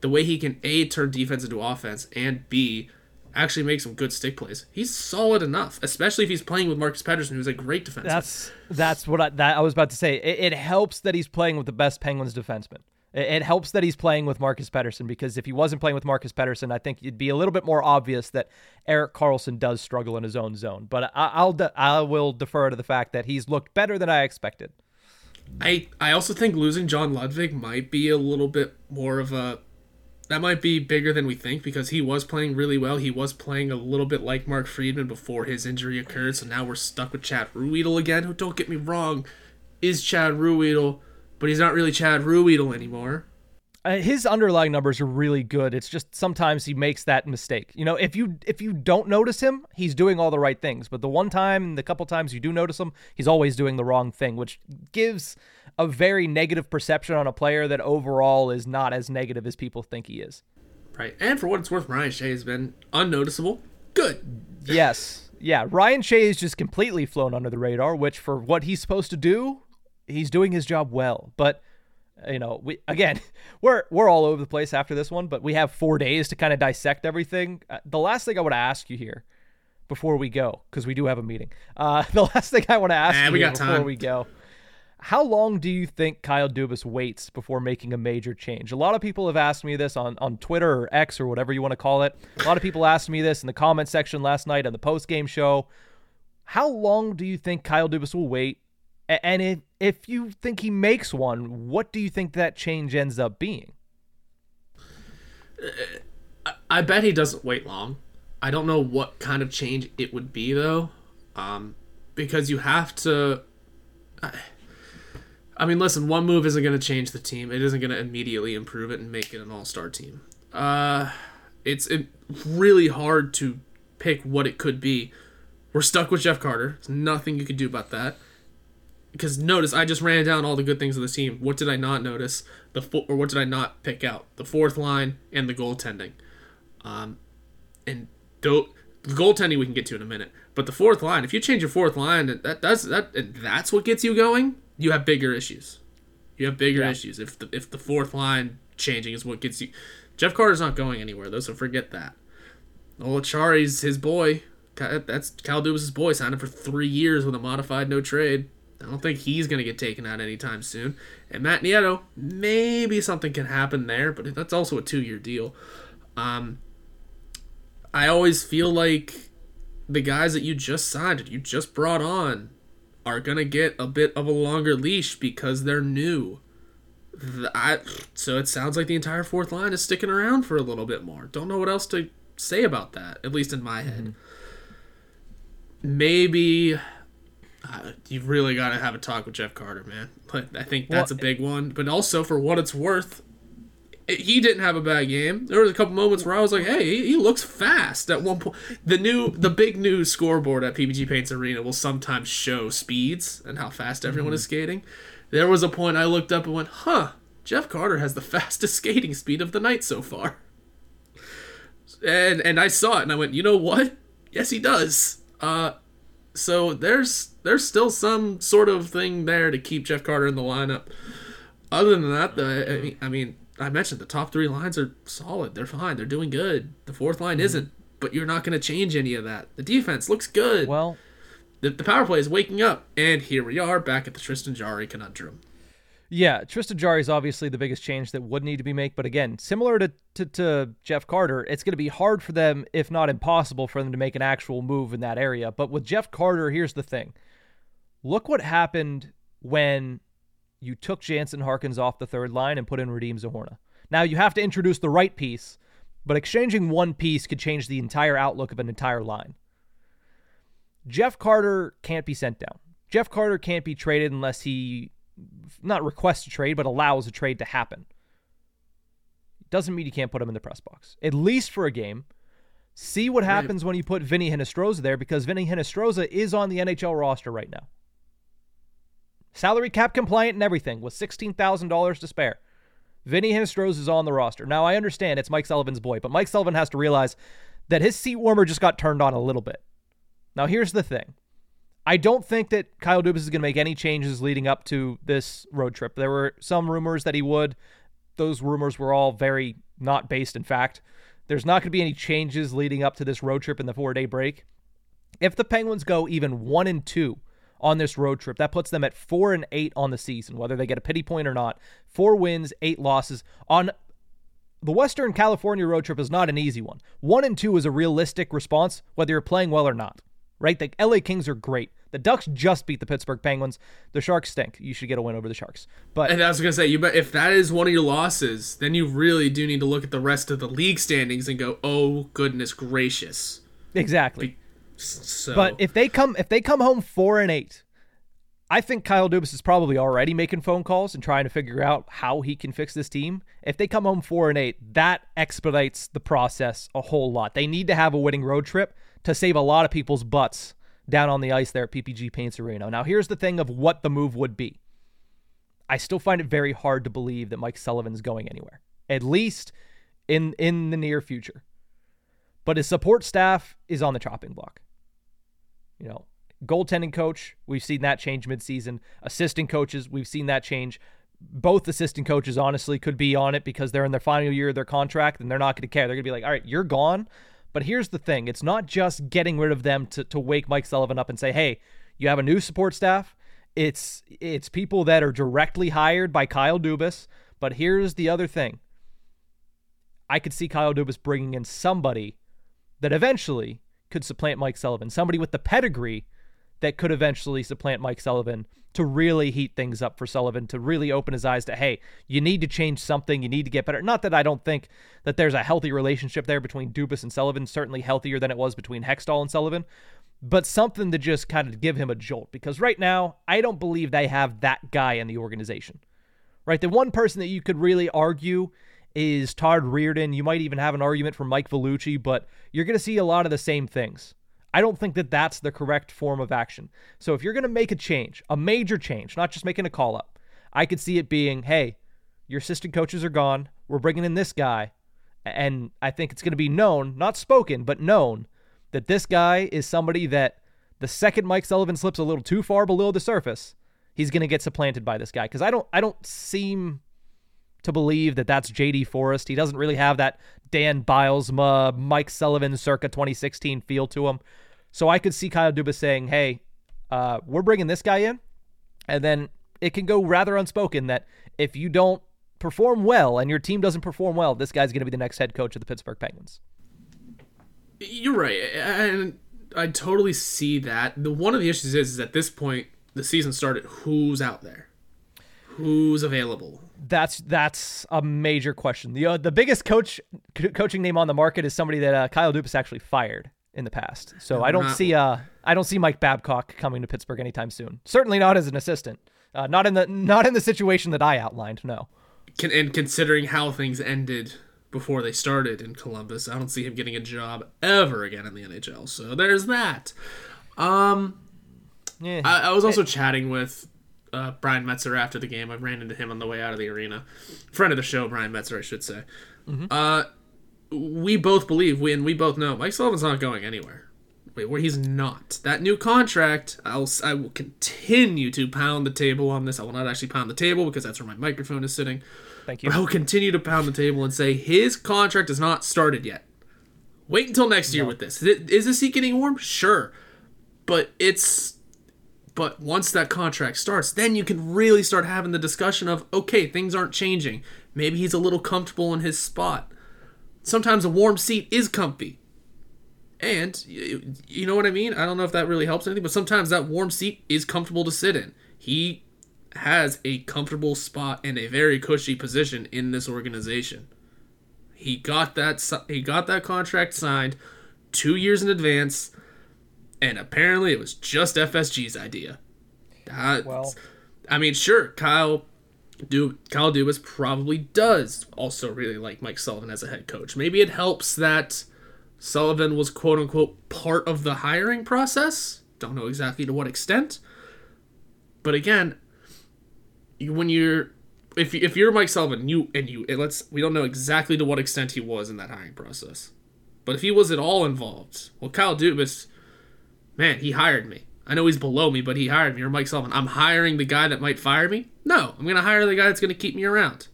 the way he can a turn defense into offense and b actually make some good stick plays. He's solid enough, especially if he's playing with Marcus Pettersson, who's a great defenseman. That's that's what I, that I was about to say. It, it helps that he's playing with the best Penguins defenseman. It, helps that he's playing with Marcus Pettersson because if he wasn't playing with Marcus Pettersson, I think it'd be a little bit more obvious that Erik Karlsson does struggle in his own zone. But I, I'll de- I will defer to the fact that he's looked better than I expected. I I also think losing John Ludwig might be a little bit more of a that might be bigger than we think because he was playing really well. He was playing a little bit like Mark Friedman before his injury occurred. So now we're stuck with Chad Ruhwedel again. Who don't get me wrong, is Chad Ruhwedel, but he's not really Chad Ruhwedel anymore. Uh, his underlying numbers are really good. It's just sometimes he makes that mistake. You know, if you if you don't notice him, he's doing all the right things. But the one time, the couple times you do notice him, he's always doing the wrong thing, which gives a very negative perception on a player that overall is not as negative as people think he is. Right. And for what it's worth, Ryan Shea has been unnoticeable. Good. Yes. Yeah. Ryan Shea is just completely flown under the radar, which for what he's supposed to do, he's doing his job well. But you know, we again, we're we're all over the place after this one, but we have four days to kind of dissect everything. Uh, the last thing I want to ask you here before we go, because we do have a meeting. Uh, the last thing I want to ask Nah, you we before time. we go. How long do you think Kyle Dubas waits before making a major change? A lot of people have asked me this on, on Twitter or X or whatever you want to call it. A lot of people asked me this in the comment section last night on the post game show. How long do you think Kyle Dubas will wait? And if, if you think he makes one, what do you think that change ends up being? I bet he doesn't wait long. I don't know what kind of change it would be though, um, because you have to. I, I mean, listen, one move isn't going to change the team. It isn't going to immediately improve it and make it an all-star team. Uh, it's it, really hard to pick what it could be. We're stuck with Jeff Carter. There's nothing you can do about that. Because notice, I just ran down all the good things of the team. What did I not notice? The fo- or what did I not pick out? The fourth line and the goaltending. Um, and do- the goaltending we can get to in a minute. But the fourth line, if you change your fourth line, that that's that and that's what gets you going. You have bigger issues. You have bigger Yeah. issues if the if the fourth line changing is what gets you. Jeff Carter's not going anywhere though, so forget that. Noel Acciari's his boy. That's Cal Dubas' boy. Signed him for three years with a modified no trade. I don't think he's going to get taken out anytime soon. And Matt Nieto, maybe something can happen there, but that's also a two year deal. Um, I always feel like the guys that you just signed, you just brought on, are going to get a bit of a longer leash because they're new. I, so it sounds like the entire fourth line is sticking around for a little bit more. Don't know what else to say about that, at least in my head. Maybe uh, you've really got to have a talk with Jeff Carter, man. But I think that's Well, a big one. But also, for what it's worth, it- he didn't have a bad game. There was a couple moments where I was like, "Hey, he, he looks fast." At one point, the new, the big new scoreboard at PPG Paints Arena will sometimes show speeds and how fast everyone is skating. There was a point I looked up and went, "Huh, Jeff Carter has the fastest skating speed of the night so far." And and I saw it and I went, "You know what? Yes, he does." Uh, so there's there's still some sort of thing there to keep Jeff Carter in the lineup. Other than that, though, I mean, I mean, I mentioned the top three lines are solid. They're fine. They're doing good. The fourth line mm-hmm. isn't, but you're not going to change any of that. The defense looks good. Well, the, the power play is waking up, and here we are back at the Tristan Jarry conundrum. Yeah, Tristan Jarry is obviously the biggest change that would need to be made. But again, similar to, to, to Jeff Carter, it's going to be hard for them, if not impossible, for them to make an actual move in that area. But with Jeff Carter, here's the thing look what happened when you took Jansen Harkins off the third line and put in Radim Zohorna. Now, you have to introduce the right piece, but exchanging one piece could change the entire outlook of an entire line. Jeff Carter can't be sent down. Jeff Carter can't be traded unless he not request a trade, but allows a trade to happen. Doesn't mean you can't put him in the press box, at least for a game. See what happens when you put Vinny Hinostroza there, because Vinny Hinostroza is on the NHL roster right now. Salary cap compliant and everything, with $16,000 to spare. Vinny Hinostroza is on the roster. Now, I understand it's Mike Sullivan's boy, but Mike Sullivan has to realize that his seat warmer just got turned on a little bit. Now, here's the thing I don't think that Kyle Dubas is going to make any changes leading up to this road trip. There were some rumors that he would. Those rumors were all very not based in fact. There's not going to be any changes leading up to this road trip in the four day break. If the Penguins go even one and two on this road trip, that puts them at four and eight on the season, whether they get a pity point or not. Four wins, eight losses on the Western California road trip is not an easy one. One and two is a realistic response, whether you're playing well or not. Right? The LA Kings are great. The Ducks just beat the Pittsburgh Penguins. The Sharks stink. You should get a win over the Sharks. But And I was gonna say, you bet if that is one of your losses, then you really do need to look at the rest of the league standings and go, "Oh goodness gracious!" exactly. So, But if they come if they come home four and eight, I think Kyle Dubas is probably already making phone calls and trying to figure out how he can fix this team. If they come home four and eight, that expedites the process a whole lot. They need to have a winning road trip to save a lot of people's butts down on the ice there at PPG Paints Arena. Now here's the thing of what the move would be. I still find it very hard to believe that Mike Sullivan's going anywhere, at least in in the near future. But his support staff is on the chopping block. You know, goaltending coach, we've seen that change midseason. Assistant coaches, we've seen that change. Both assistant coaches, honestly, could be on it because they're in their final year of their contract and they're not going to care. They're going to be like, all right, you're gone. But here's the thing it's not just getting rid of them to, to wake Mike Sullivan up and say, hey, you have a new support staff. It's it's people that are directly hired by Kyle Dubas. But here's the other thing. I could see Kyle Dubas bringing in somebody that eventually could supplant Mike Sullivan, somebody with the pedigree that could eventually supplant Mike Sullivan to really heat things up for Sullivan, to really open his eyes to, hey, you need to change something, you need to get better. Not that I don't think that there's a healthy relationship there between Dubas and Sullivan, certainly healthier than it was between Hextall and Sullivan, but something to just kind of give him a jolt because right now, I don't believe they have that guy in the organization. Right? The one person that you could really argue is Todd Reirden. You might even have an argument for Mike Vellucci, but you're going to see a lot of the same things. I don't think that that's the correct form of action. So if you're going to make a change, a major change, not just making a call up, I could see it being, hey, your assistant coaches are gone. We're bringing in this guy. And I think it's going to be known, not spoken, but known, that this guy is somebody that the second Mike Sullivan slips a little too far below the surface, he's going to get supplanted by this guy. Because I don't, I don't seem to believe that that's JD Forrest. He doesn't really have that Dan Bylsma, Mike Sullivan circa 2016 feel to him. So I could see Kyle Dubas saying, hey, uh, we're bringing this guy in. And then it can go rather unspoken that if you don't perform well and your team doesn't perform well, this guy's going to be the next head coach of the Pittsburgh Penguins. You're right, and I totally see that. The one of the issues is, is at this point the season started. Who's out there? Who's available? That's that's a major question. The uh, the biggest coach co- coaching name on the market is somebody that uh, Kyle Dubas actually fired in the past. So I don't not- see uh I don't see Mike Babcock coming to Pittsburgh anytime soon. Certainly not as an assistant. Uh, not in the not in the situation that I outlined. No. Can, and considering how things ended before they started in Columbus, I don't see him getting a job ever again in the NHL. So there's that. Um, Yeah. I, I was also chatting with uh, Brian Metzer after the game. I ran into him on the way out of the arena. Friend of the show, Brian Metzer, I should say. Uh, we both believe, we and we both know, Mike Sullivan's not going anywhere. Wait, where he's not. That new contract, I'll I will continue to pound the table on this. I will not actually pound the table because that's where my microphone is sitting. Thank you. But I will continue to pound the table and say his contract is not started yet. Wait until next year with this. Is is the seat getting warm? Sure, but it's but once that contract starts, then you can really start having the discussion of okay, things aren't changing. Maybe he's a little comfortable in his spot. Sometimes a warm seat is comfy. And you, know what I mean? I don't know if that really helps anything, but sometimes that warm seat is comfortable to sit in. He has a comfortable spot and a very cushy position in this organization. He got that he got that contract signed 2 years in advance and apparently it was just FSG's idea. Well- I mean, sure, Kyle Du Kyle Dubas probably does also really like Mike Sullivan as a head coach. Maybe it helps that Sullivan was quote unquote part of the hiring process. Don't know exactly to what extent. But again, when you're if if you're Mike Sullivan, you and you and let's we don't know exactly to what extent he was in that hiring process. But if he was at all involved, well Kyle Dubas, man, he hired me. I know he's below me, but he hired me. Or Mike Sullivan, I'm hiring the guy that might fire me. No, I'm gonna hire the guy that's gonna keep me around.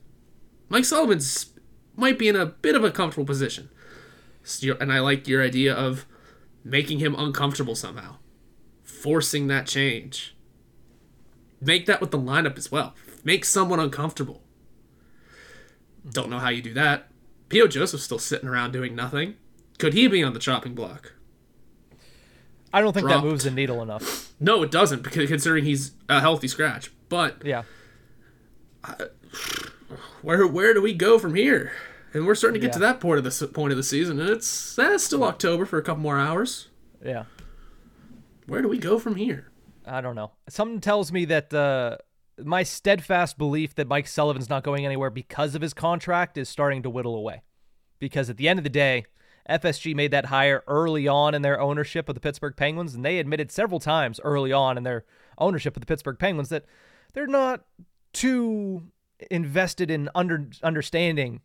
Mike Sullivan's might be in a bit of a comfortable position. And I like your idea of making him uncomfortable somehow, forcing that change. Make that with the lineup as well. Make someone uncomfortable. Don't know how you do that. P.O. Joseph's still sitting around doing nothing. Could he be on the chopping block? I don't think Dropped. that moves the needle enough. No, it doesn't, because considering he's a healthy scratch. But Yeah. where where do we go from here? And we're starting to get to that point of the point of the season, and it's eh, it's still October for a couple more hours. Yeah. Where do we go from here? I don't know. Something tells me that uh, my steadfast belief that Mike Sullivan's not going anywhere because of his contract is starting to whittle away. Because at the end of the day, FSG made that hire early on in their ownership of the Pittsburgh Penguins, and they admitted several times early on in their ownership of the Pittsburgh Penguins that they're not too invested in under understanding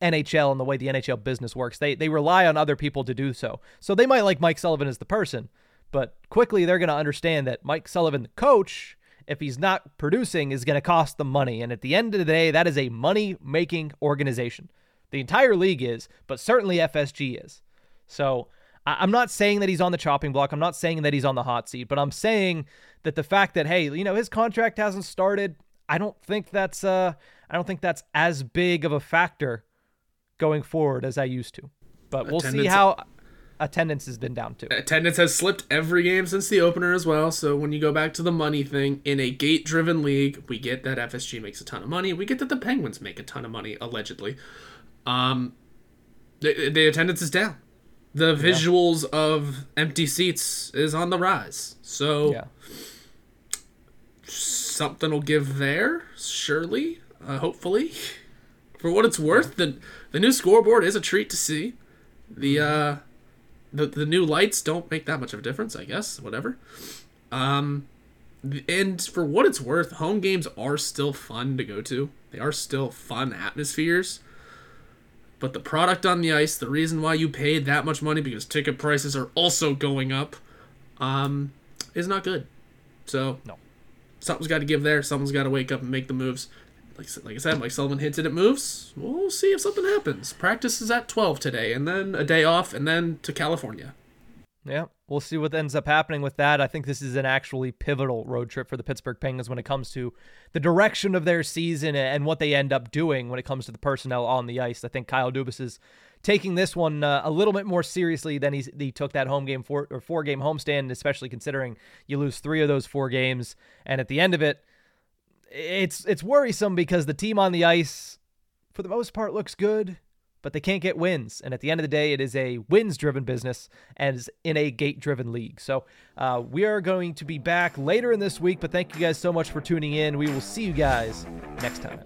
NHL and the way the NHL business works. They they rely on other people to do so. So they might like Mike Sullivan as the person, but quickly they're going to understand that Mike Sullivan, the coach, if he's not producing, is going to cost them money. And at the end of the day, that is a money making organization. The entire league is, but certainly FSG is. So I'm not saying that he's on the chopping block. I'm not saying that he's on the hot seat, but I'm saying that the fact that hey, you know, his contract hasn't started. I don't think that's uh, I don't think that's as big of a factor going forward as I used to. But we'll see how attendance has been down too. Attendance has slipped every game since the opener as well. So when you go back to the money thing, in a gate-driven league, we get that FSG makes a ton of money. We get that the Penguins make a ton of money allegedly. Um, the, the attendance is down. The visuals of empty seats is on the rise. So Yeah. something will give there, surely, uh, hopefully. For what it's worth, the the new scoreboard is a treat to see. The uh, the the new lights don't make that much of a difference, I guess. Whatever. Um, and for what it's worth, home games are still fun to go to. They are still fun atmospheres. But the product on the ice, the reason why you paid that much money because ticket prices are also going up, um, is not good. So No. something's got to give there. Someone's got to wake up and make the moves. Like, I said- like I said, Mike Sullivan hinted at moves. We'll see if something happens. Practice is at 12 today, and then a day off, and then to California. Yeah, we'll see what ends up happening with that. I think this is an actually pivotal road trip for the Pittsburgh Penguins when it comes to the direction of their season and what they end up doing when it comes to the personnel on the ice. I think Kyle Dubas is taking this one uh, a little bit more seriously than he took that home game four or four game homestand, especially considering you lose three of those four games, and at the end of it, it's it's worrisome because the team on the ice, for the most part, looks good but they can't get wins. And at the end of the day, it is a wins driven business and in a gate driven league. So uh, we are going to be back later in this week, but thank you guys so much for tuning in. We will see you guys next time.